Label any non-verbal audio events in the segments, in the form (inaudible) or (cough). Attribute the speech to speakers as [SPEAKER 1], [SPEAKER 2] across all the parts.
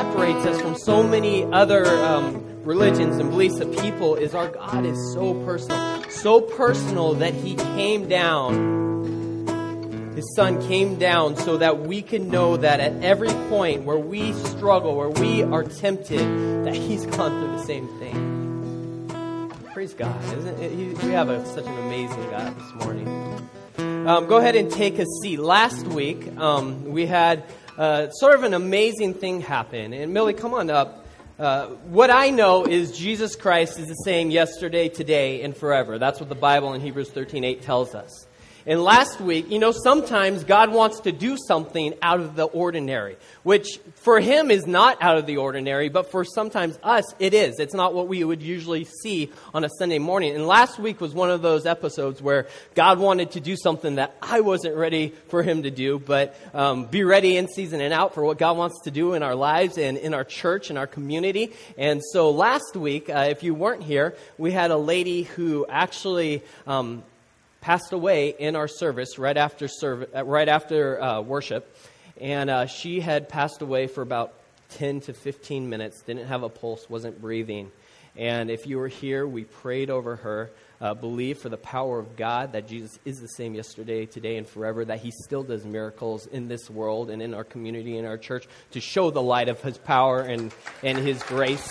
[SPEAKER 1] separates us from so many other um, religions and beliefs of people is our God is so personal. So personal that He came down. His Son came down so that we can know that at every point where we struggle, where we are tempted, that He's gone through the same thing. Praise God. Isn't it? We have a, such an amazing God this morning. Um, go ahead and take a seat. Last week, um, we had uh, sort of an amazing thing happened. And Millie, come on up. Uh, what I know is Jesus Christ is the same yesterday, today, and forever. That's what the Bible in Hebrews 13:8 tells us. And last week, you know, sometimes God wants to do something out of the ordinary, which for him is not out of the ordinary, but for sometimes us, it is. It's not what we would usually see on a Sunday morning. And last week was one of those episodes where God wanted to do something that I wasn't ready for him to do, but um, be ready in season and out for what God wants to do in our lives and in our church and our community. And so last week, uh, if you weren't here, we had a lady who actually um, passed away in our service right after service, uh, right after uh, worship, and uh, she had passed away for about 10 to 15 minutes. Didn't have a pulse, wasn't breathing. And if you were here, we prayed over her. Uh, believe for the power of God that Jesus is the same yesterday, today, and forever, that He still does miracles in this world and in our community, in our church, to show the light of His power and, and His grace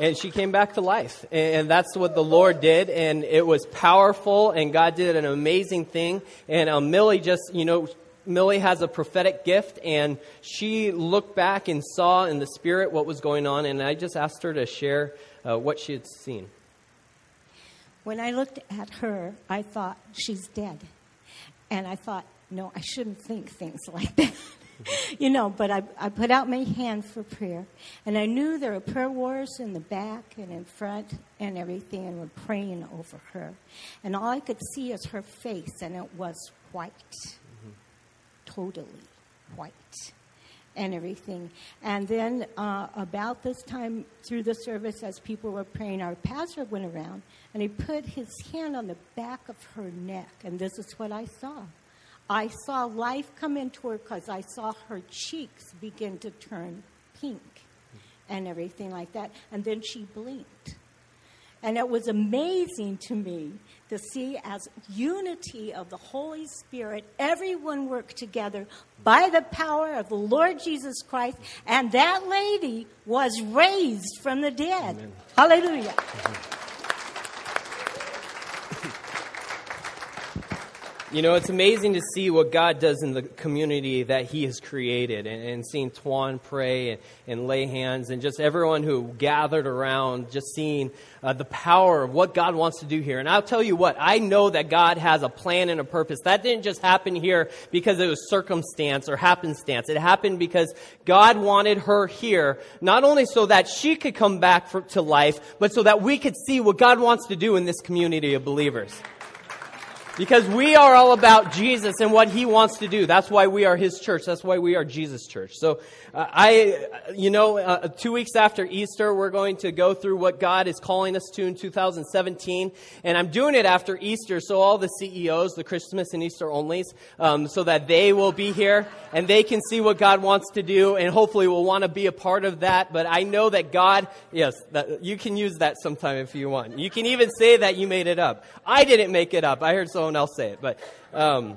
[SPEAKER 1] and she came back to life. And that's what the Lord did, and it was powerful, and God did an amazing thing. And um, Millie just, you know, Millie has a prophetic gift, and she looked back and saw in the spirit what was going on, and I just asked her to share uh, what she had seen.
[SPEAKER 2] When I looked at her, I thought, she's dead. And I thought, no, I shouldn't think things like that. (laughs) (laughs) you know, but I, I put out my hand for prayer. And I knew there were prayer warriors in the back and in front and everything, and we're praying over her. And all I could see is her face, and it was white. Mm-hmm. Totally white. And everything. And then, uh, about this time through the service, as people were praying, our pastor went around and he put his hand on the back of her neck. And this is what I saw I saw life come into her because I saw her cheeks begin to turn pink and everything like that. And then she blinked. And it was amazing to me to see as unity of the Holy Spirit, everyone work together by the power of the Lord Jesus Christ, and that lady was raised from the dead. Amen. Hallelujah. Mm-hmm.
[SPEAKER 1] You know, it's amazing to see what God does in the community that He has created, and, and seeing Tuan pray and, and, lay hands, and just everyone who gathered around, just seeing uh, the power of what God wants to do here. And I'll tell you what, I know that God has a plan and a purpose. That didn't just happen here because it was circumstance or happenstance. It happened because God wanted her here, not only so that she could come back for, to life, but so that we could see what God wants to do in this community of believers. Because we are all about Jesus and what he wants to do. That's why we are his church. That's why we are Jesus' church. So, uh, I, you know, uh, two weeks after Easter, we're going to go through what God is calling us to in 2017. And I'm doing it after Easter, so all the CEOs, the Christmas and Easter onlys, um, so that they will be here and they can see what God wants to do and hopefully will want to be a part of that. But I know that God, yes, that, you can use that sometime if you want. You can even say that you made it up. I didn't make it up. I heard so someone else say it. But, um,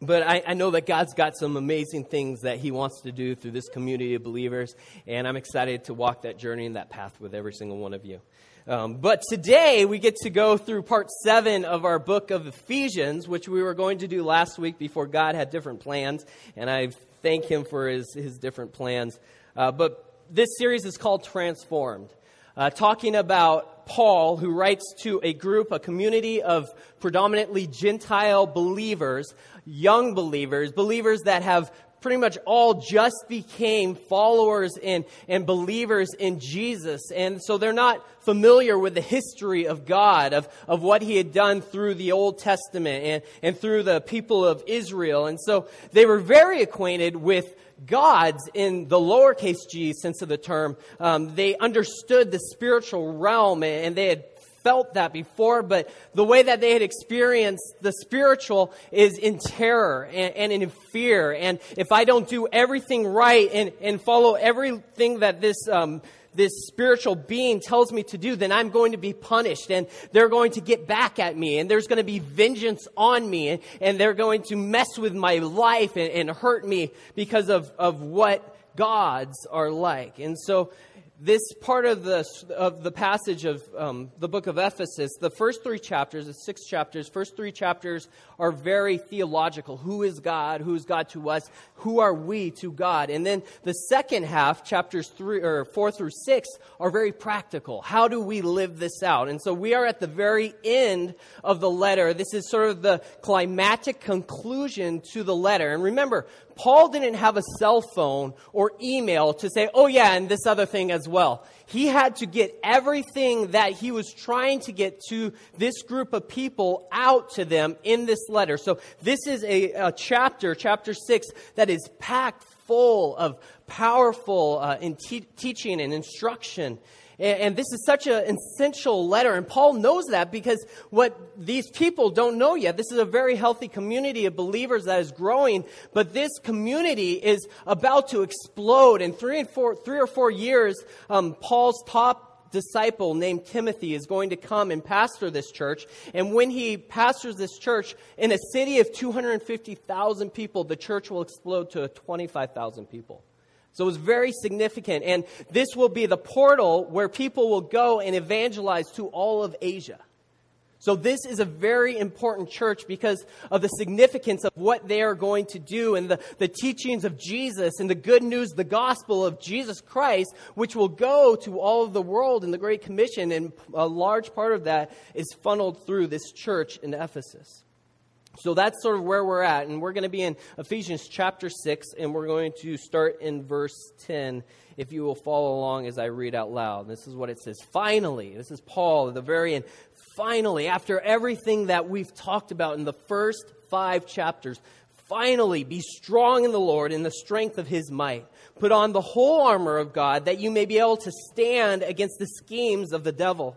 [SPEAKER 1] but I, I, know that God's got some amazing things that He wants to do through this community of believers, and I'm excited to walk that journey and that path with every single one of you. Um, but today we get to go through part seven of our book of Ephesians, which we were going to do last week before God had different plans, and I thank Him for His, his different plans. Uh, but this series is called Transformed, uh, talking about Paul, who writes to a group, a community of predominantly Gentile believers, young believers, believers that have pretty much all just became followers and, and believers in Jesus. And so they're not familiar with the history of God, of, of what he had done through the Old Testament and, and through the people of Israel. And so they were very acquainted with gods in the lowercase g sense of the term. Um, they understood the spiritual realm and they had felt that before, but the way that they had experienced the spiritual is in terror and, and in fear. And if I don't do everything right and, and follow everything that this, um, this spiritual being tells me to do, then I'm going to be punished and they're going to get back at me and there's going to be vengeance on me and, and they're going to mess with my life and, and hurt me because of, of what gods are like. And so this part of the, of the passage of um, the book of Ephesus, the first three chapters, the six chapters, first three chapters are very theological. Who is God? Who is God to us? Who are we to God? And then the second half, chapters three or four through six, are very practical. How do we live this out? And so we are at the very end of the letter. This is sort of the climatic conclusion to the letter. And remember, Paul didn't have a cell phone or email to say, oh yeah, and this other thing as well. He had to get everything that he was trying to get to this group of people out to them in this letter. So this is a, a chapter, chapter six, that is packed full of powerful uh, in te- teaching and instruction. And, this is such an essential letter. And Paul knows that because what these people don't know yet, this is a very healthy community of believers that is growing, but this community is about to explode. In three, and four, three or four years, um, Paul's top disciple named Timothy is going to come and pastor this church. And when he pastors this church in a city of 250,000 people, the church will explode to 25,000 people. So it's very significant. And this will be the portal where people will go and evangelize to all of Asia. So this is a very important church because of the significance of what they are going to do and the, the teachings of Jesus and the good news, the gospel of Jesus Christ, which will go to all of the world in the Great Commission. And a large part of that is funneled through this church in Ephesus. So that's sort of where we're at. And we're going to be in Ephesians chapter 6, and we're going to start in verse 10, if you will follow along as I read out loud. This is what it says. Finally, this is Paul at the very end. Finally, after everything that we've talked about in the first five chapters, finally be strong in the Lord in the strength of his might. Put on the whole armor of God that you may be able to stand against the schemes of the devil.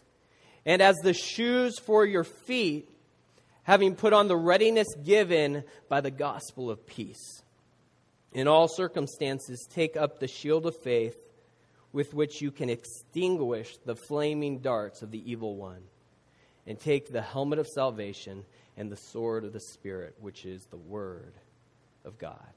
[SPEAKER 1] and as the shoes for your feet, having put on the readiness given by the gospel of peace. In all circumstances, take up the shield of faith with which you can extinguish the flaming darts of the evil one, and take the helmet of salvation and the sword of the Spirit, which is the Word of God.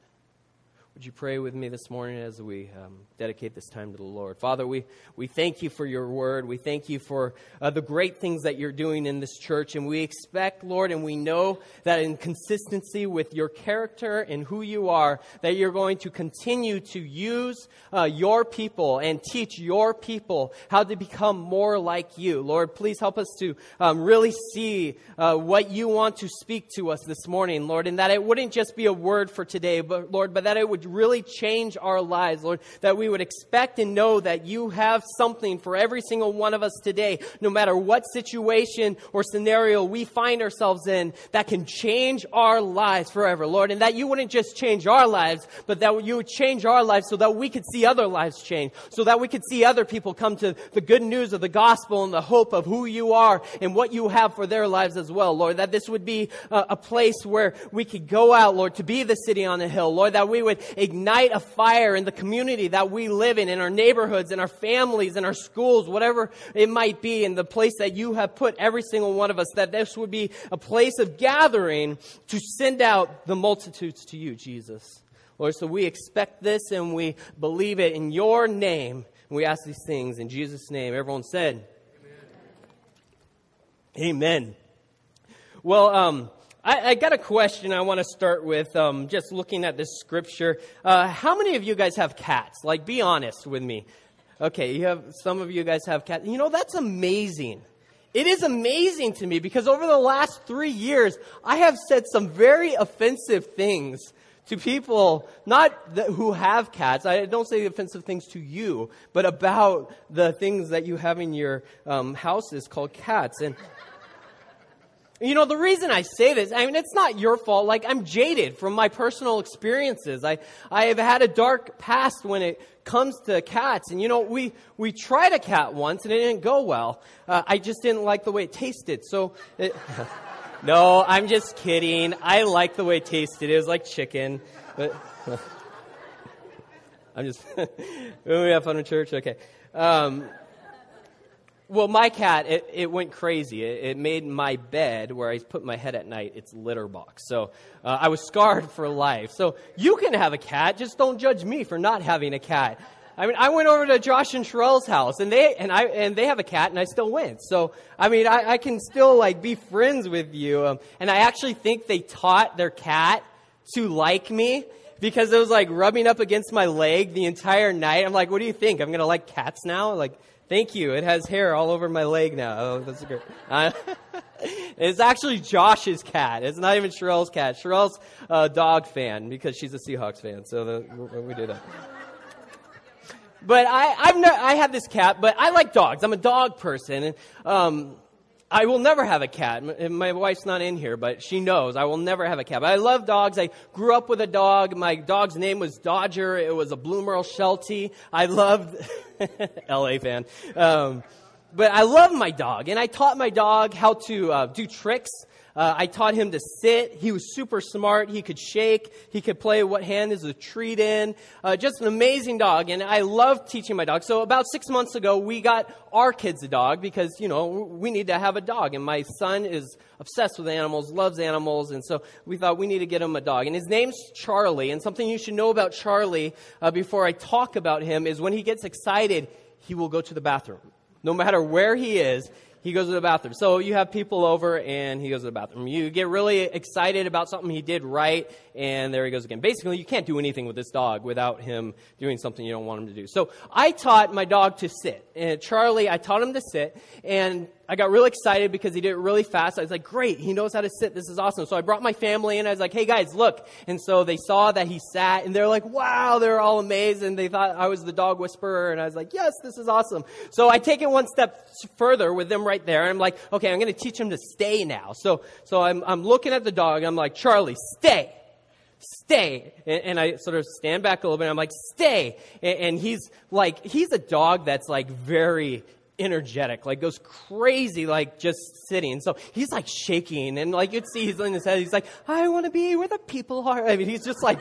[SPEAKER 1] Would you pray with me this morning as we um, dedicate this time to the Lord? Father, we, we thank you for your word. We thank you for uh, the great things that you're doing in this church. And we expect, Lord, and we know that in consistency with your character and who you are, that you're going to continue to use uh, your people and teach your people how to become more like you. Lord, please help us to um, really see uh, what you want to speak to us this morning, Lord, and that it wouldn't just be a word for today, but Lord, but that it would really change our lives, Lord, that we would expect and know that you have something for every single one of us today, no matter what situation or scenario we find ourselves in, that can change our lives forever, Lord, and that you wouldn't just change our lives, but that you would change our lives so that we could see other lives change, so that we could see other people come to the good news of the gospel and the hope of who you are and what you have for their lives as well, Lord, that this would be a, place where we could go out, Lord, to be the city on the hill, Lord, that we would ignite a fire in the community that we live in, in our neighborhoods, in our families, in our schools, whatever it might be, in the place that you have put every single one of us, that this would be a place of gathering to send out the multitudes to you, Jesus. Lord, so we expect this and we believe it in your name. We ask these things in Jesus' name. Everyone said, Amen. Amen. Well, um, I, I, got a question I want to start with, um, just looking at this scripture. Uh, how many of you guys have cats? Like, be honest with me. Okay, you have some of you guys have cats. You know, that's amazing. It is amazing to me because over the last three years, I have said some very offensive things to people, not who have cats. I don't say offensive things to you, but about the things that you have in your um, houses called cats. And you know, the reason I say this, I mean, it's not your fault. Like, I'm jaded from my personal experiences. I, I have had a dark past when it comes to cats. And, you know, we, we tried a cat once and it didn't go well. Uh, I just didn't like the way it tasted. So, it, (laughs) no, I'm just kidding. I like the way it tasted. It was like chicken. But, (laughs) I'm just, (laughs) we have fun in church? Okay. Um, well, my cat, it, it went crazy. It, it, made my bed where I put my head at night its litter box. So uh, I was scarred for life. So you can have a cat, just don't judge me for not having a cat. I mean, I went over to Josh and Sherelle's house, and they and I and they have a cat, and I still went. So I mean, I, I can still like be friends with you. Um, and I actually think they taught their cat to like me because it was like rubbing up against my leg the entire night. I'm like, what do you think? I'm gonna like cats now? Like Thank you. It has hair all over my leg now. Oh, that's great. Uh, (laughs) it's actually Josh's cat. It's not even Sherelle's cat. Sherelle's a dog fan because she's a Seahawks fan. So the, we did that. But I, I've I have this cat, but I like dogs. I'm a dog person. And, um, I will never have a cat. My wife's not in here, but she knows I will never have a cat. But I love dogs. I grew up with a dog. My dog's name was Dodger. It was a Blue Merle Sheltie. I loved, (laughs) LA fan. Um, but I love my dog, and I taught my dog how to uh, do tricks. Uh, I taught him to sit. He was super smart. He could shake. He could play what hand is a treat in. Uh, just an amazing dog. And I love teaching my dog. So about six months ago, we got our kids a dog because, you know, we need to have a dog. And my son is obsessed with animals, loves animals. And so we thought we need to get him a dog. And his name's Charlie. And something you should know about Charlie uh, before I talk about him is when he gets excited, he will go to the bathroom. No matter where he is, he goes to the bathroom. So you have people over and he goes to the bathroom. You get really excited about something he did right and there he goes again. Basically, you can't do anything with this dog without him doing something you don't want him to do. So I taught my dog to sit. And Charlie, I taught him to sit and I got really excited because he did it really fast. I was like, great, he knows how to sit. This is awesome. So I brought my family in. I was like, hey guys, look. And so they saw that he sat and they're like, wow, they're all amazed. And they thought I was the dog whisperer. And I was like, yes, this is awesome. So I take it one step further with them right there. And I'm like, okay, I'm going to teach him to stay now. So, so I'm, I'm looking at the dog. I'm like, Charlie, stay stay. And, and, I sort of stand back a little bit. I'm like, stay. And, and, he's like, he's a dog that's like very energetic, like goes crazy, like just sitting. So he's like shaking, and like you'd see he's in his head. He's like, "I want to be where the people are." I mean, he's just like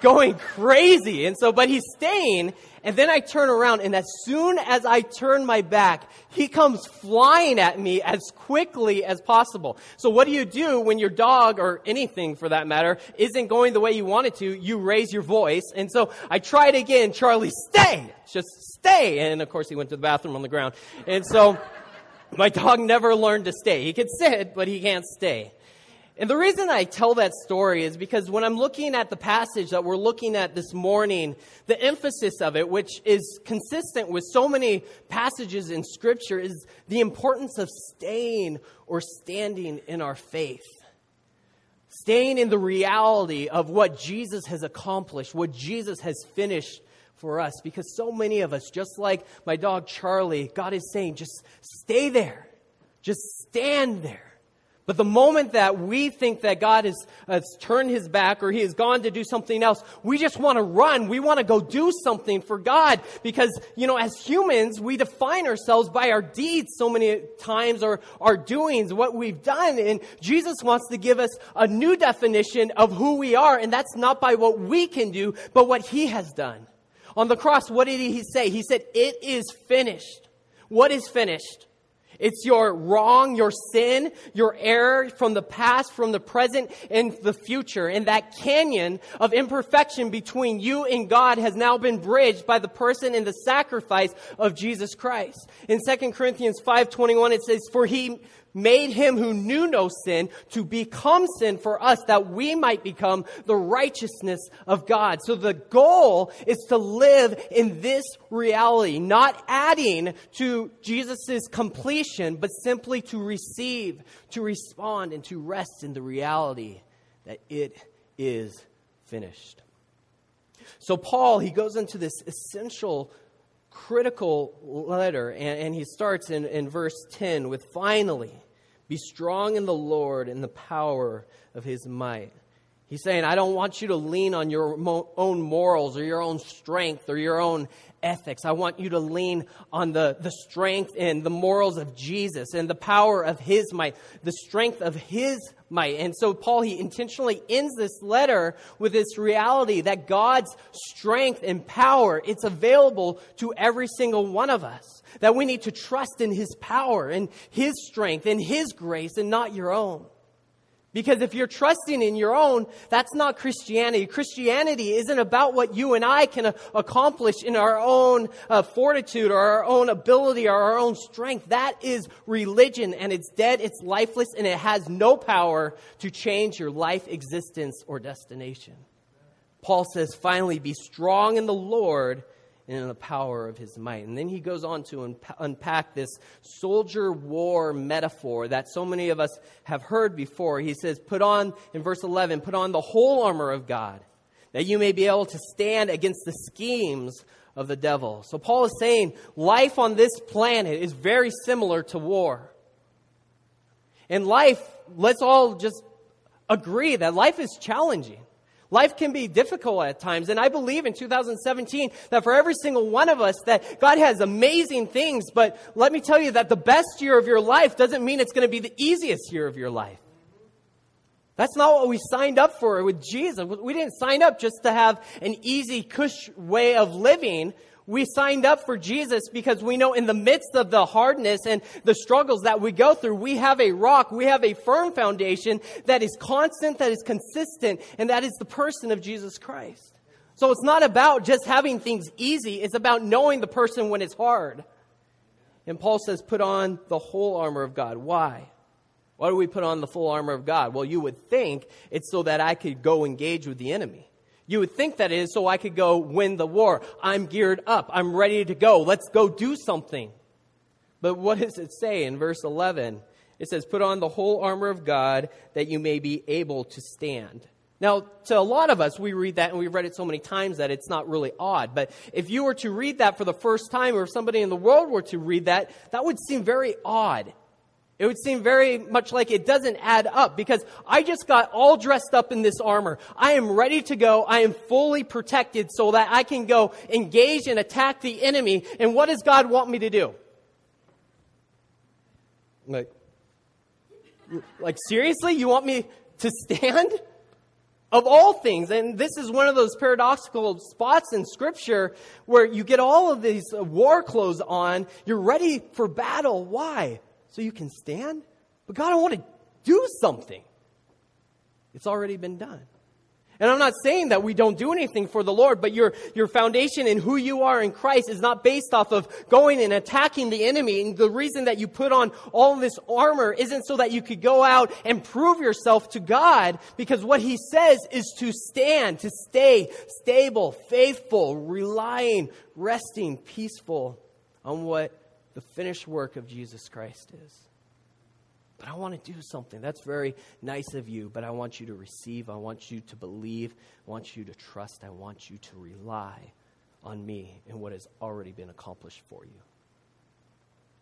[SPEAKER 1] going crazy. And so, but he's staying. And then I turn around, and as soon as I turn my back, he comes flying at me as quickly as possible. So what do you do when your dog, or anything for that matter, isn't going the way you want it to? You raise your voice. And so I tried again, Charlie, stay! Just stay! And of course he went to the bathroom on the ground. And so my dog never learned to stay. He could sit, but he can't stay. And the reason I tell that story is because when I'm looking at the passage that we're looking at this morning, the emphasis of it, which is consistent with so many passages in Scripture, is the importance of staying or standing in our faith. Staying in the reality of what Jesus has accomplished, what Jesus has finished for us. Because so many of us, just like my dog Charlie, God is saying, just stay there. Just stand there. But the moment that we think that God has, has, turned his back or he has gone to do something else, we just want to run. We want to go do something for God because, you know, as humans, we define ourselves by our deeds so many times or our doings, what we've done. And Jesus wants to give us a new definition of who we are. And that's not by what we can do, but what he has done. On the cross, what did he say? He said, it is finished. What is finished? It's your wrong, your sin, your error from the past, from the present, and the future. And that canyon of imperfection between you and God has now been bridged by the person and the sacrifice of Jesus Christ. In 2 Corinthians 5.21 it says, For he made him who knew no sin to become sin for us that we might become the righteousness of God. So the goal is to live in this reality, not adding to Jesus' completion, but simply to receive, to respond, and to rest in the reality that it is finished. So Paul, he goes into this essential critical letter, and, and he starts in, in verse 10 with finally, be strong in the Lord and the power of his might. He's saying, I don't want you to lean on your mo- own morals or your own strength or your own ethics. I want you to lean on the, the strength and the morals of Jesus and the power of his might, the strength of his might. And so Paul, he intentionally ends this letter with this reality that God's strength and power, it's available to every single one of us. That we need to trust in his power and his strength and his grace and not your own. Because if you're trusting in your own, that's not Christianity. Christianity isn't about what you and I can accomplish in our own uh, fortitude or our own ability or our own strength. That is religion and it's dead, it's lifeless, and it has no power to change your life existence or destination. Paul says, finally, be strong in the Lord and in the power of his might. And then he goes on to unpack this soldier war metaphor that so many of us have heard before. He says, Put on, in verse 11, put on the whole armor of God, that you may be able to stand against the schemes of the devil. So Paul is saying life on this planet is very similar to war. In life, let's all just agree that life is challenging. Life can be difficult at times, and I believe in 2017 that for every single one of us that God has amazing things, but let me tell you that the best year of your life doesn't mean it's going to be the easiest year of your life. That's not what we signed up for with Jesus. We didn't sign up just to have an easy, cush way of living. We signed up for Jesus because we know in the midst of the hardness and the struggles that we go through, we have a rock, we have a firm foundation that is constant, that is consistent, and that is the person of Jesus Christ. So it's not about just having things easy, it's about knowing the person when it's hard. And Paul says, put on the whole armor of God. Why? Why do we put on the full armor of God? Well, you would think it's so that I could go engage with the enemy. You would think that is so I could go win the war. I'm geared up. I'm ready to go. Let's go do something. But what does it say in verse 11? It says, Put on the whole armor of God that you may be able to stand. Now, to a lot of us, we read that and we've read it so many times that it's not really odd. But if you were to read that for the first time, or if somebody in the world were to read that, that would seem very odd. It would seem very much like it doesn't add up because I just got all dressed up in this armor. I am ready to go. I am fully protected so that I can go engage and attack the enemy. And what does God want me to do? Like, like seriously? You want me to stand? Of all things, and this is one of those paradoxical spots in scripture where you get all of these war clothes on, you're ready for battle. Why? So you can stand? But God, I want to do something. It's already been done. And I'm not saying that we don't do anything for the Lord, but your, your foundation in who you are in Christ is not based off of going and attacking the enemy. And the reason that you put on all this armor isn't so that you could go out and prove yourself to God, because what he says is to stand, to stay stable, faithful, relying, resting, peaceful on what the finished work of Jesus Christ is. But I want to do something. That's very nice of you, but I want you to receive. I want you to believe. I want you to trust. I want you to rely on me and what has already been accomplished for you.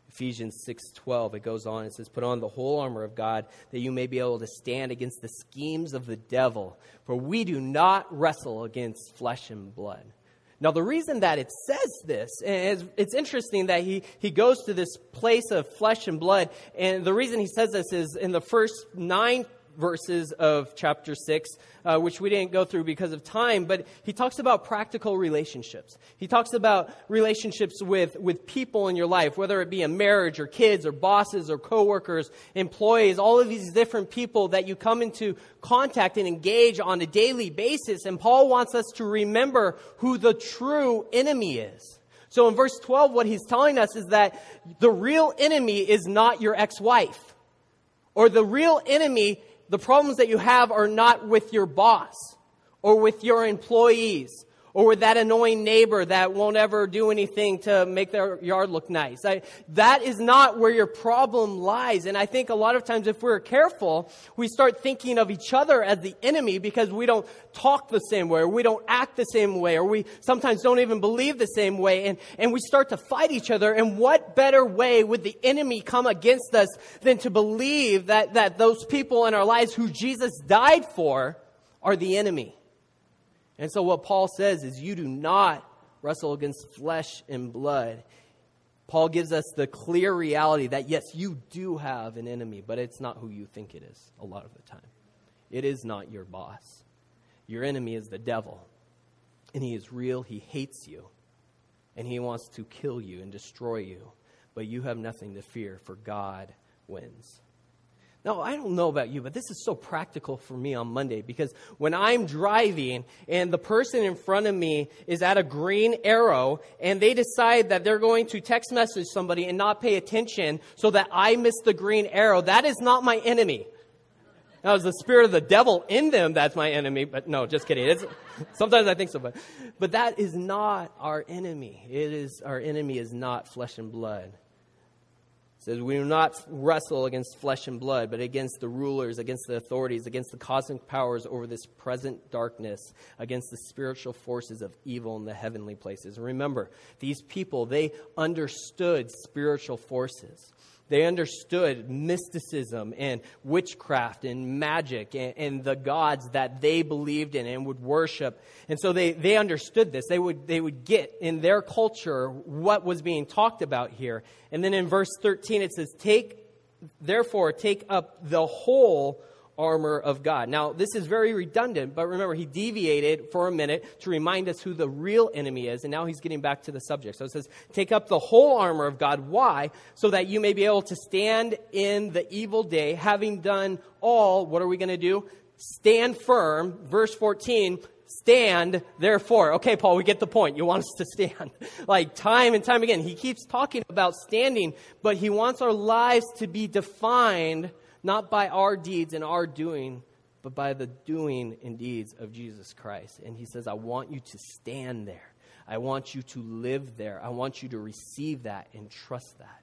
[SPEAKER 1] Ephesians 6:12 it goes on it says put on the whole armor of God that you may be able to stand against the schemes of the devil for we do not wrestle against flesh and blood now, the reason that it says this, is it's interesting that he, he goes to this place of flesh and blood, and the reason he says this is in the first nine verses of chapter 6, uh, which we didn't go through because of time, but he talks about practical relationships. He talks about relationships with, with people in your life, whether it be a marriage or kids or bosses or coworkers, employees, all of these different people that you come into contact and engage on a daily basis. And Paul wants us to remember who the true enemy is. So in verse 12, what he's telling us is that the real enemy is not your ex wife. Or the real enemy, the problems that you have are not with your boss or with your employees or with that annoying neighbor that won't ever do anything to make their yard look nice. I, that is not where your problem lies. And I think a lot of times if we're careful, we start thinking of each other as the enemy because we don't talk the same way or we don't act the same way or we sometimes don't even believe the same way. And, and we start to fight each other. And what better way would the enemy come against us than to believe that, that those people in our lives who Jesus died for are the enemy? And so, what Paul says is, you do not wrestle against flesh and blood. Paul gives us the clear reality that, yes, you do have an enemy, but it's not who you think it is a lot of the time. It is not your boss. Your enemy is the devil. And he is real, he hates you, and he wants to kill you and destroy you. But you have nothing to fear, for God wins. Now, I don't know about you, but this is so practical for me on Monday because when I'm driving and the person in front of me is at a green arrow and they decide that they're going to text message somebody and not pay attention so that I miss the green arrow, that is not my enemy. Now, it's the spirit of the devil in them that's my enemy, but no, just kidding. It's, sometimes I think so, but, but that is not our enemy. It is, our enemy is not flesh and blood says, We do not wrestle against flesh and blood, but against the rulers, against the authorities, against the cosmic powers over this present darkness, against the spiritual forces of evil in the heavenly places. Remember, these people, they understood spiritual forces. They understood mysticism and witchcraft and magic and, and, the gods that they believed in and would worship. And so they, they understood this. They would, they would get in their culture what was being talked about here. And then in verse 13 it says, Take, therefore, take up the whole armor of God. Now, this is very redundant, but remember, he deviated for a minute to remind us who the real enemy is, and now he's getting back to the subject. So it says, Take up the whole armor of God. Why? So that you may be able to stand in the evil day, having done all. What are we going to do? Stand firm. Verse 14 stand therefore okay paul we get the point you want us to stand (laughs) like time and time again he keeps talking about standing but he wants our lives to be defined not by our deeds and our doing, but by the doing and deeds of Jesus Christ. And he says, I want you to stand there. I want you to live there. I want you to receive that and trust that.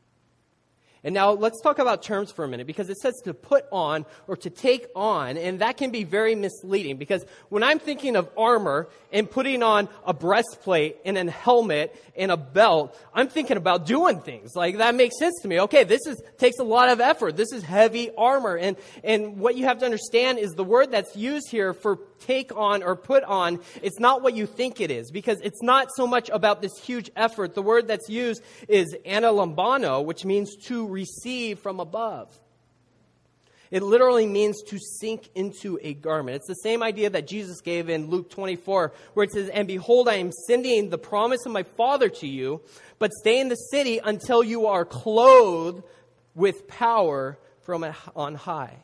[SPEAKER 1] And now let's talk about terms for a minute because it says to put on or to take on, and that can be very misleading because when I'm thinking of armor and putting on a breastplate and a helmet and a belt, I'm thinking about doing things. Like that makes sense to me. Okay, this is takes a lot of effort. This is heavy armor. And and what you have to understand is the word that's used here for take on or put on, it's not what you think it is because it's not so much about this huge effort. The word that's used is analambano, which means to receive from above. It literally means to sink into a garment. It's the same idea that Jesus gave in Luke 24, where it says, And behold, I am sending the promise of my Father to you, but stay in the city until you are clothed with power from on high.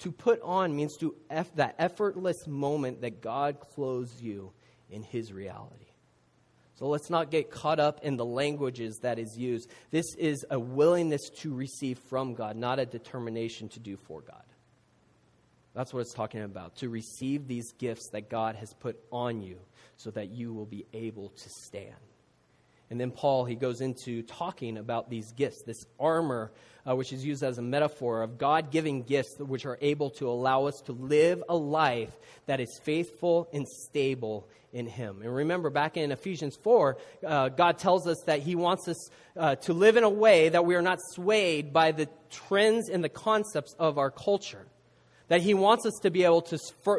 [SPEAKER 1] To put on means to eff- that effortless moment that God clothes you in His reality. So let's not get caught up in the languages that is used. This is a willingness to receive from God, not a determination to do for God. That's what it's talking about. To receive these gifts that God has put on you so that you will be able to stand. And then Paul, he goes into talking about these gifts, this armor, uh, which is used as a metaphor of God giving gifts which are able to allow us to live a life that is faithful and stable in Him. And remember, back in Ephesians 4, uh, God tells us that He wants us uh, to live in a way that we are not swayed by the trends and the concepts of our culture that he wants us to be able to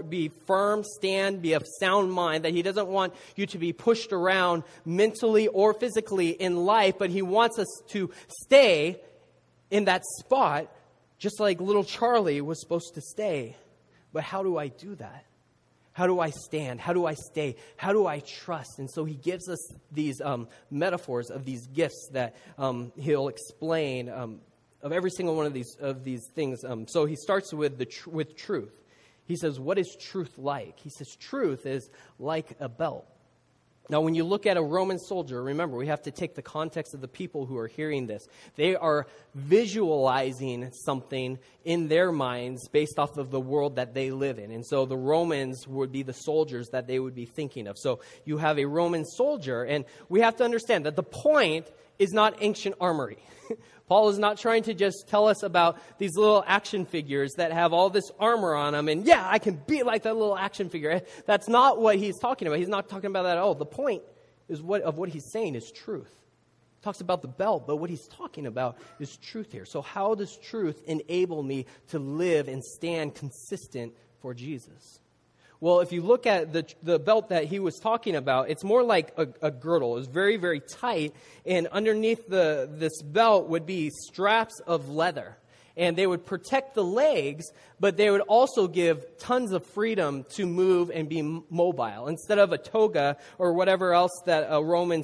[SPEAKER 1] be firm, stand, be of sound mind, that he doesn't want you to be pushed around mentally or physically in life, but he wants us to stay in that spot just like little Charlie was supposed to stay. But how do I do that? How do I stand? How do I stay? How do I trust? And so he gives us these um, metaphors of these gifts that um, he'll explain um, of every single one of these, of these things. Um, so he starts with, the tr- with truth. He says, What is truth like? He says, Truth is like a belt. Now, when you look at a Roman soldier, remember, we have to take the context of the people who are hearing this. They are visualizing something in their minds based off of the world that they live in. And so the Romans would be the soldiers that they would be thinking of. So you have a Roman soldier, and we have to understand that the point is not ancient armory. (laughs) Paul is not trying to just tell us about these little action figures that have all this armor on them and yeah, I can be like that little action figure. (laughs) That's not what he's talking about. He's not talking about that at all. The point is what, of what he's saying is truth. He talks about the belt, but what he's talking about is truth here. So how does truth enable me to live and stand consistent for Jesus? Well, if you look at the, the belt that he was talking about, it's more like a, a girdle. It's very, very tight. And underneath the, this belt would be straps of leather. And they would protect the legs, but they would also give tons of freedom to move and be mobile. Instead of a toga or whatever else that uh, a Roman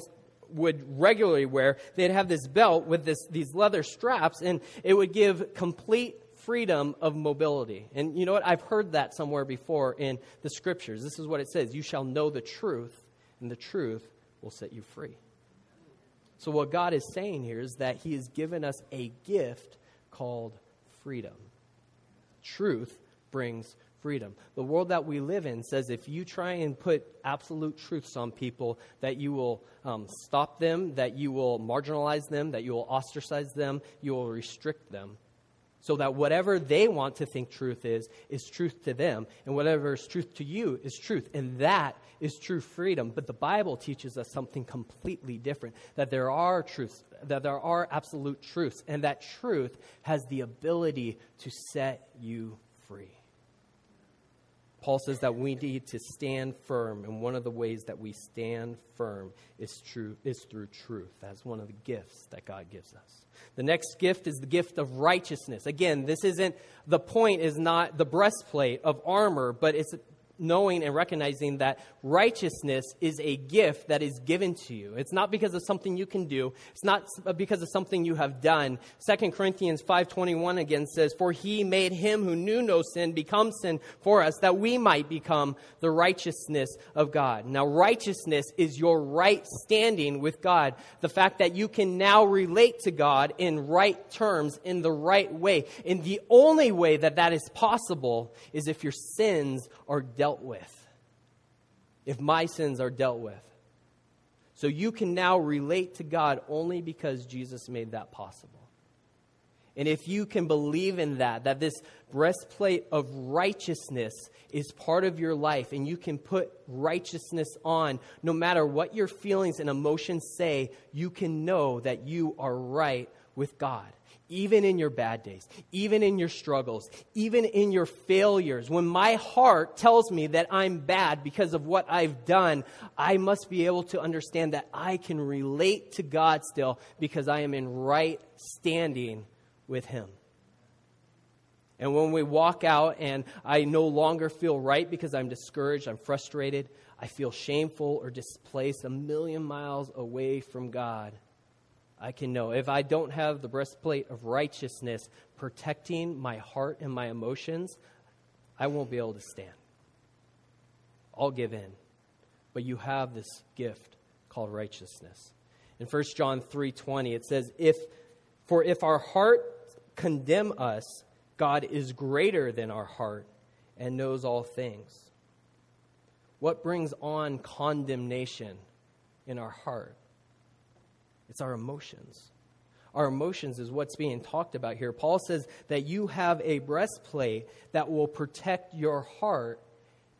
[SPEAKER 1] would regularly wear, they'd have this belt with this, these leather straps, and it would give complete freedom of mobility. And you know what? I've heard that somewhere before in the scriptures. This is what it says You shall know the truth, and the truth will set you free. So, what God is saying here is that He has given us a gift called freedom. Truth brings freedom. The world that we live in says if you try and put absolute truths on people, that you will um, stop them, that you will marginalize them, that you will ostracize them, you will restrict them so that whatever they want to think truth is, is truth to them, and whatever is truth to you is truth. And that is true freedom. But the Bible teaches us something completely different that there are truths, that there are absolute truths, and that truth has the ability to set you free. Paul says that we need to stand firm, and one of the ways that we stand firm is, true, is through truth. That's one of the gifts that God gives us. The next gift is the gift of righteousness. Again, this isn't, the point is not the breastplate of armor, but it's knowing and recognizing that righteousness is a gift that is given to you. It's not because of something you can do. It's not uh, because of something you have done. 2 Corinthians 5:21 again says, "For he made him who knew no sin become sin for us that we might become the righteousness of God." Now righteousness is your right standing with God. The fact that you can now relate to God in right terms in the right way. And the only way that that is possible is if your sins are dealt dealt with, if my sins are dealt with. So you can now relate to God only because Jesus made that possible. And if you can believe in that, that this breastplate of righteousness is part of your life, and you can put righteousness on, no matter what your feelings and emotions say, you can know that you are right with God even in your bad days, even in your struggles, even in your failures, when my heart tells me that I'm bad because of what I've done, I must be able to understand that I can relate to God still because I am in right standing with Him. And when we walk out and I no longer feel right because I'm discouraged, I'm frustrated, I feel shameful or displaced a million miles away from God I can know. If I don't have the breastplate of righteousness protecting my heart and my emotions, I won't be able to stand. I'll give in. But you have this gift called righteousness. In 1 John 3:20 it says if for if our heart condemn us, God is greater than our heart and knows all things. What brings on condemnation in our heart? It's our emotions. Our emotions is what's being talked about here. Paul says that you have a breastplate that will protect your heart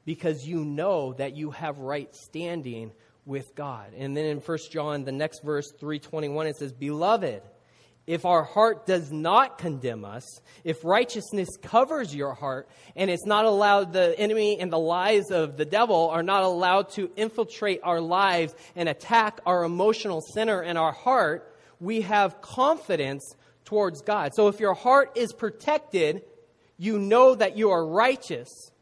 [SPEAKER 1] because you know that you have right standing with God. And then in 1 John, the next verse, 321, it says, Beloved, if our heart does not condemn us, if righteousness covers your heart, and it's not allowed, the enemy and the lies of the devil are not allowed to infiltrate our lives and attack our emotional center in our heart, we have confidence towards God. So if your heart is protected, you know that you are righteous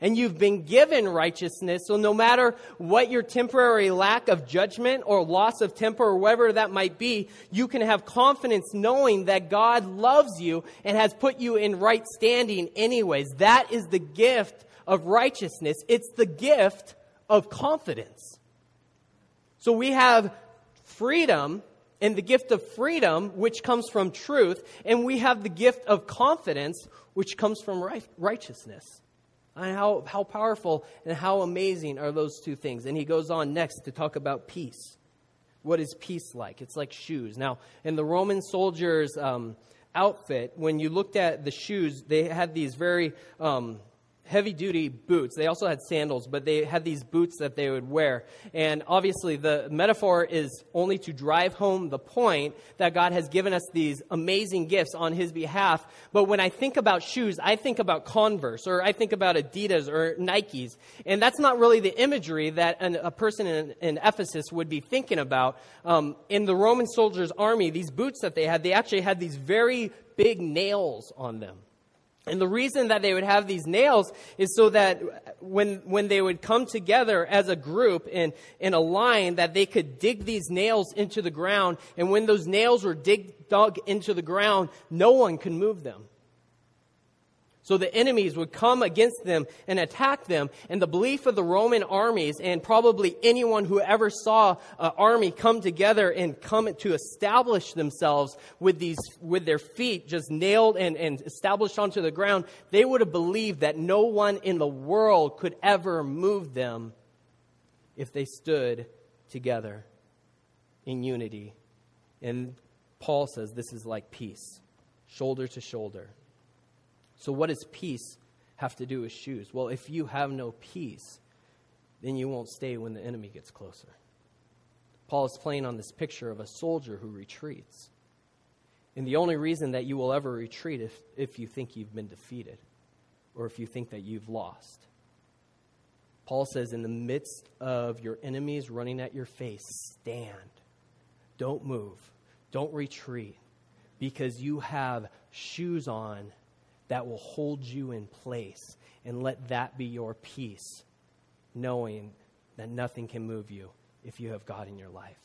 [SPEAKER 1] and you've been given righteousness. So no matter what your temporary lack of judgment or loss of temper or whatever that might be, you can have confidence knowing that God loves you and has put you in right standing anyways. That is the gift of righteousness. It's the gift of confidence. So we have freedom and the gift of freedom, which comes from truth, and we have the gift of confidence, which comes from righteousness. And how, how powerful and how amazing are those two things? And he goes on next to talk about peace. What is peace like? It's like shoes. Now, in the Roman soldiers' um, outfit, when you looked at the shoes, they had these very um, heavy duty boots. They also had sandals, but they had these boots that they would wear. And obviously, the metaphor is only to drive home the point that God has given us these amazing gifts on His behalf. But when I think about shoes, I think about Converse, or I think about Adidas or Nikes. And that's not really the imagery that an, a person in, in, Ephesus would be thinking about. Um, in the Roman soldiers' army, these boots that they had, they actually had these very big nails on them. And the reason that they would have these nails is so that when, when they would come together as a group in, in a line, that they could dig these nails into the ground. And when those nails were dig, dug into the ground, no one could move them. So the enemies would come against them and attack them. And the belief of the Roman armies and probably anyone who ever saw an army come together and come to establish themselves with these, with their feet just nailed and, and established onto the ground, they would have believed that no one in the world could ever move them if they stood together in unity. And Paul says this is like peace, shoulder to shoulder. So, what does peace have to do with shoes? Well, if you have no peace, then you won't stay when the enemy gets closer. Paul is playing on this picture of a soldier who retreats. And the only reason that you will ever retreat if, if you think you've been defeated or if you think that you've lost. Paul says, in the midst of your enemies running at your face, stand. Don't move. Don't retreat because you have shoes on that will hold you in place. And let that be your peace, knowing that nothing can move you if you have God in your life.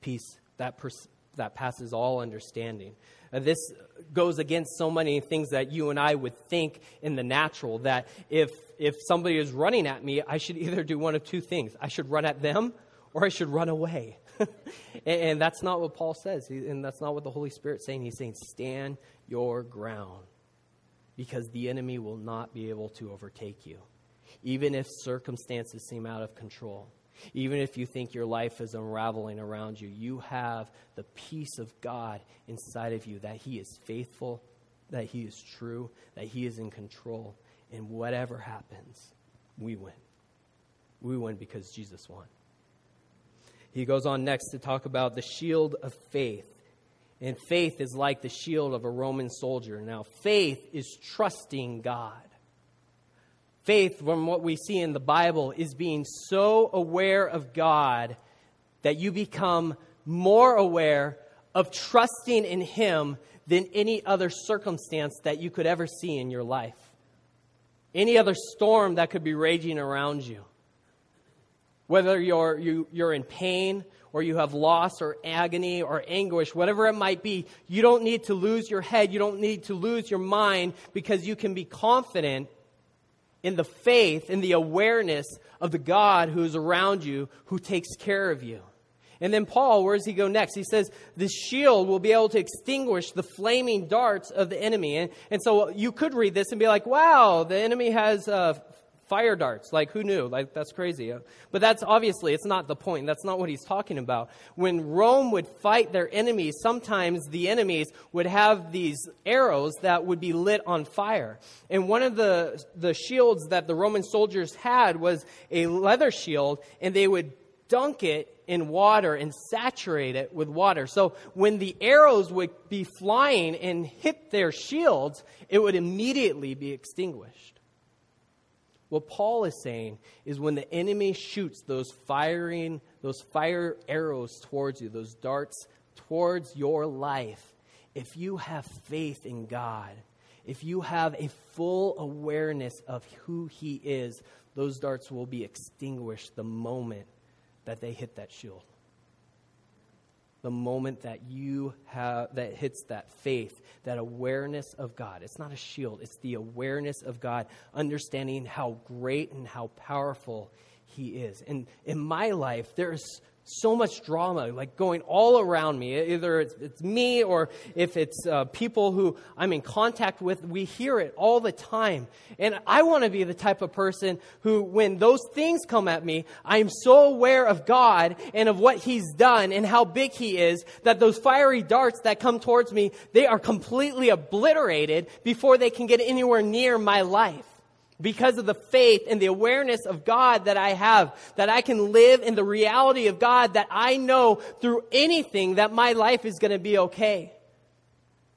[SPEAKER 1] Peace that, pers- that passes all understanding. Uh, this goes against so many things that you and I would think in the natural that if, if somebody is running at me, I should either do one of two things I should run at them or I should run away. (laughs) and, and, that's not what Paul says, and that's not what the Holy Spirit's saying. He's saying, stand your ground because the enemy will not be able to overtake you, even if circumstances seem out of control. Even if you think your life is unraveling around you, you have the peace of God inside of you that He is faithful, that He is true, that He is in control. And whatever happens, we win. We win because Jesus won. He goes on next to talk about the shield of faith. And faith is like the shield of a Roman soldier. Now, faith is trusting God. Faith, from what we see in the Bible, is being so aware of God that you become more aware of trusting in Him than any other circumstance that you could ever see in your life. Any other storm that could be raging around you. Whether you're, you, you're in pain or you have loss or agony or anguish, whatever it might be, you don't need to lose your head. You don't need to lose your mind because you can be confident in the faith, in the awareness of the God who is around you, who takes care of you. And then Paul, where does he go next? He says, The shield will be able to extinguish the flaming darts of the enemy. And, and so you could read this and be like, wow, the enemy has uh, fire darts. Like, who knew? Like, that's crazy. But that's obviously, it's not the point. That's not what he's talking about. When Rome would fight their enemies, sometimes the enemies would have these arrows that would be lit on fire. And one of the, the shields that the Roman soldiers had was a leather shield, and they would dunk it in water and saturate it with water. So when the arrows would be flying and hit their shields, it would immediately be extinguished. What Paul is saying is when the enemy shoots those firing, those fire arrows towards you, those darts towards your life, if you have faith in God, if you have a full awareness of who He is, those darts will be extinguished the moment that they hit that shield the moment that you have that hits that faith that awareness of god it's not a shield it's the awareness of god understanding how great and how powerful He is. And in my life, there's so much drama like going all around me. Either it's, it's me or if it's uh, people who i'm in contact with we hear it all the time. And i want to be the type of person who when those things come at me i'm so aware of god and of what he's done and how big he is that those fiery darts that come towards me they are completely obliterated before they can get anywhere near my life because of the faith and the awareness of God that I have, that I can live in the reality of God, that I know through anything that my life is going to be okay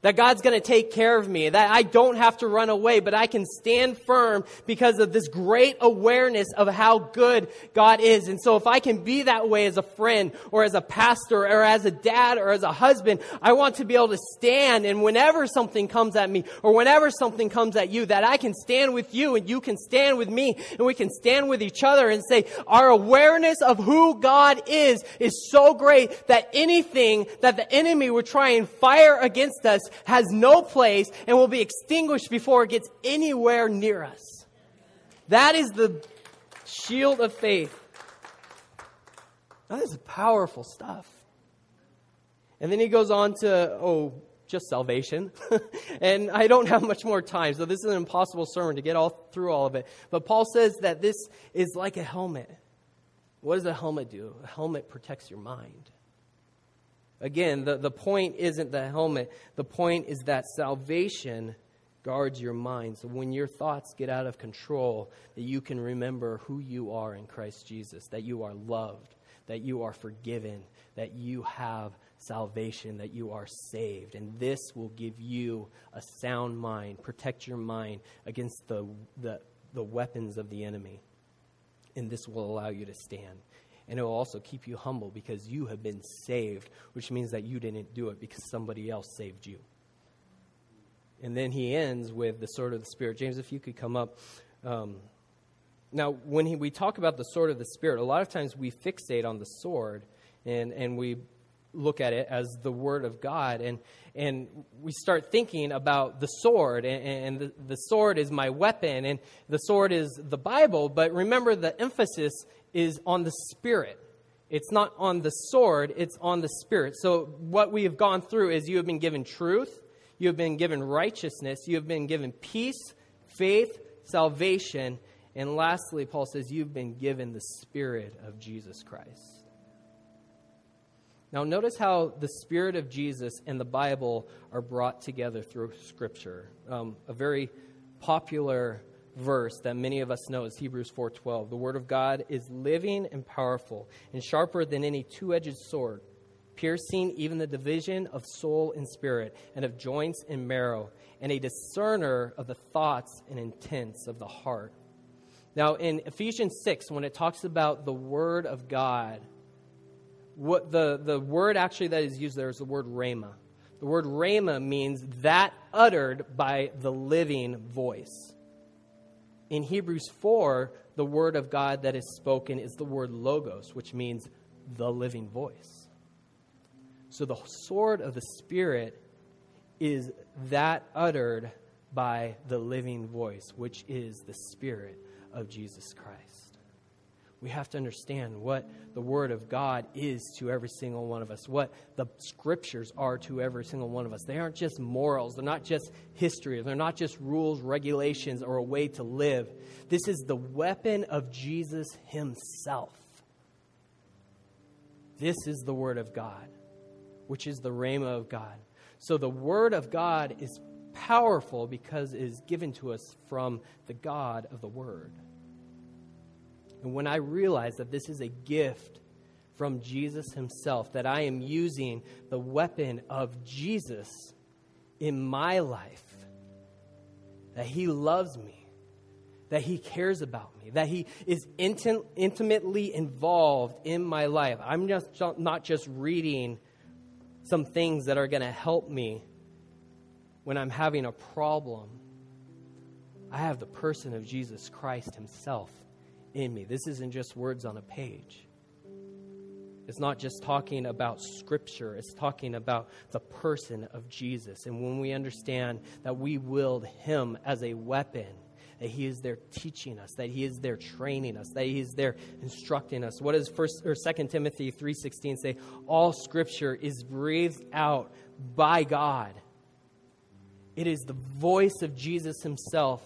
[SPEAKER 1] that God's going to take care of me, that I don't have to run away, but I can stand firm because of this great awareness of how good God is. And so if I can be that way as a friend or as a pastor or as a dad or as a husband, I want to be able to stand and whenever something comes at me or whenever something comes at you, that I can stand with you and you can stand with me and we can stand with each other and say our awareness of who God is is so great that anything that the enemy would try and fire against us has no place and will be extinguished before it gets anywhere near us. That is the shield of faith. That is powerful stuff. And then he goes on to, oh, just salvation. (laughs) and I don't have much more time, so this is an impossible sermon to get all through all of it. But Paul says that this is like a helmet. What does a helmet do? A helmet protects your mind. Again, the, the point isn't the helmet. The point is that salvation guards your mind. So when your thoughts get out of control, that you can remember who you are in Christ Jesus, that you are loved, that you are forgiven, that you have salvation, that you are saved. And this will give you a sound mind, protect your mind against the, the, the weapons of the enemy. And this will allow you to stand. And it will also keep you humble because you have been saved, which means that you didn't do it because somebody else saved you. And then he ends with the sword of the Spirit. James, if you could come up. Um, now, when he, we talk about the sword of the Spirit, a lot of times we fixate on the sword and, and we look at it as the Word of God. And, and we start thinking about the sword, and, and the, the sword is my weapon, and the sword is the Bible. But remember, the emphasis is on the Spirit. It's not on the sword, it's on the Spirit. So, what we have gone through is you have been given truth, you have been given righteousness, you have been given peace, faith, salvation, and lastly, Paul says, you've been given the Spirit of Jesus Christ. Now, notice how the Spirit of Jesus and the Bible are brought together through Scripture. Um, a very popular verse that many of us know is Hebrews 4:12. The word of God is living and powerful and sharper than any two-edged sword, piercing even the division of soul and spirit and of joints and marrow, and a discerner of the thoughts and intents of the heart. Now in Ephesians 6 when it talks about the word of God, what the, the word actually that is used there is the word rhema. The word rhema means that uttered by the living voice. In Hebrews 4, the word of God that is spoken is the word logos, which means the living voice. So the sword of the Spirit is that uttered by the living voice, which is the Spirit of Jesus Christ we have to understand what the Word of God is to every single one of us, what the Scriptures are to every single one of us. They aren't just morals, they're not just history, they're not just rules, regulations, or a way to live. This is the weapon of Jesus Himself. This is the Word of God, which is the Rhema of God. So the Word of God is powerful because it is given to us from the God of the Word. And when I realize that this is a gift from Jesus himself, that I am using the weapon of Jesus in my life, that he loves me, that he cares about me, that he is inti- intimately involved in my life. I'm just not just reading some things that are going to help me when I'm having a problem. I have the person of Jesus Christ himself in me. This isn't just words on a page. It's not just talking about Scripture, it's talking about the person of Jesus. And when we understand that we wield Him as a weapon, that He is there teaching us, that He is there training us, that He is there instructing us. What does First or Second Timothy three sixteen say? All Scripture is breathed out by God. It is the voice of Jesus Himself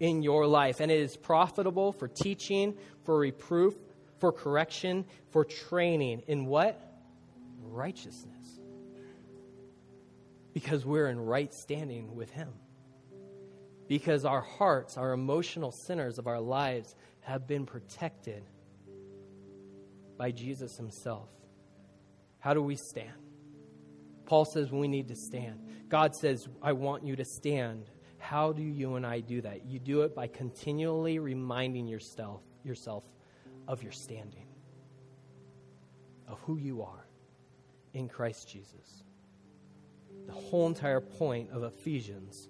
[SPEAKER 1] in your life, and it is profitable for teaching, for reproof, for correction, for training in what? Righteousness because we're in right standing with Him. Because our hearts, our emotional centers of our lives, have been protected by Jesus Himself. How do we stand? Paul says we need to stand. God says, I want you to stand. How do you and I do that? You do it by continually reminding yourself, yourself of your standing, of who you are in Christ Jesus the whole entire point of Ephesians,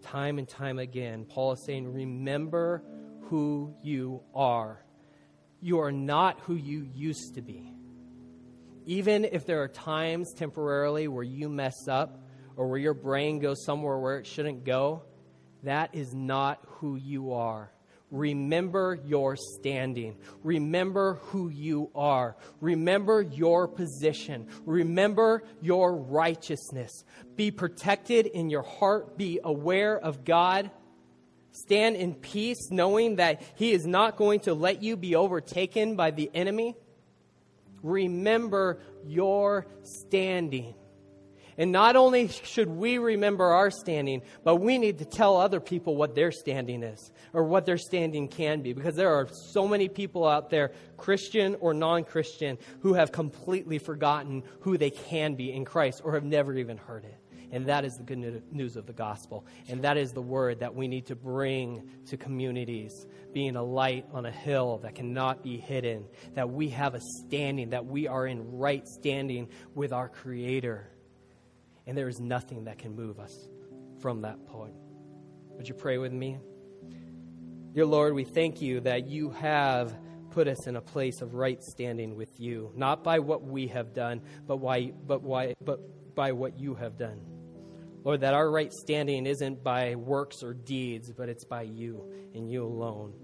[SPEAKER 1] time and time again, Paul is saying, Remember who you are. You are not who you used to be. Even if there are times temporarily where you mess up or where your brain goes somewhere where it shouldn't go, that is not who you are. Remember your standing. Remember who you are. Remember your position. Remember your righteousness. Be protected in your heart. Be aware of God. Stand in peace, knowing that He is not going to let you be overtaken by the enemy. Remember your standing. And not only should we remember our standing, but we need to tell other people what their standing is or what their standing can be because there are so many people out there, Christian or non Christian, who have completely forgotten who they can be in Christ or have never even heard it. And that is the good news of the gospel. And that is the word that we need to bring to communities, being a light on a hill that cannot be hidden, that we have a standing, that we are in right standing with our Creator and there is nothing that can move us from that point. Would you pray with me? Dear Lord, we thank you that you have put us in a place of right standing with you, not by what we have done, but why but why but by what you have done. Lord, that our right standing isn't by works or deeds, but it's by you and you alone.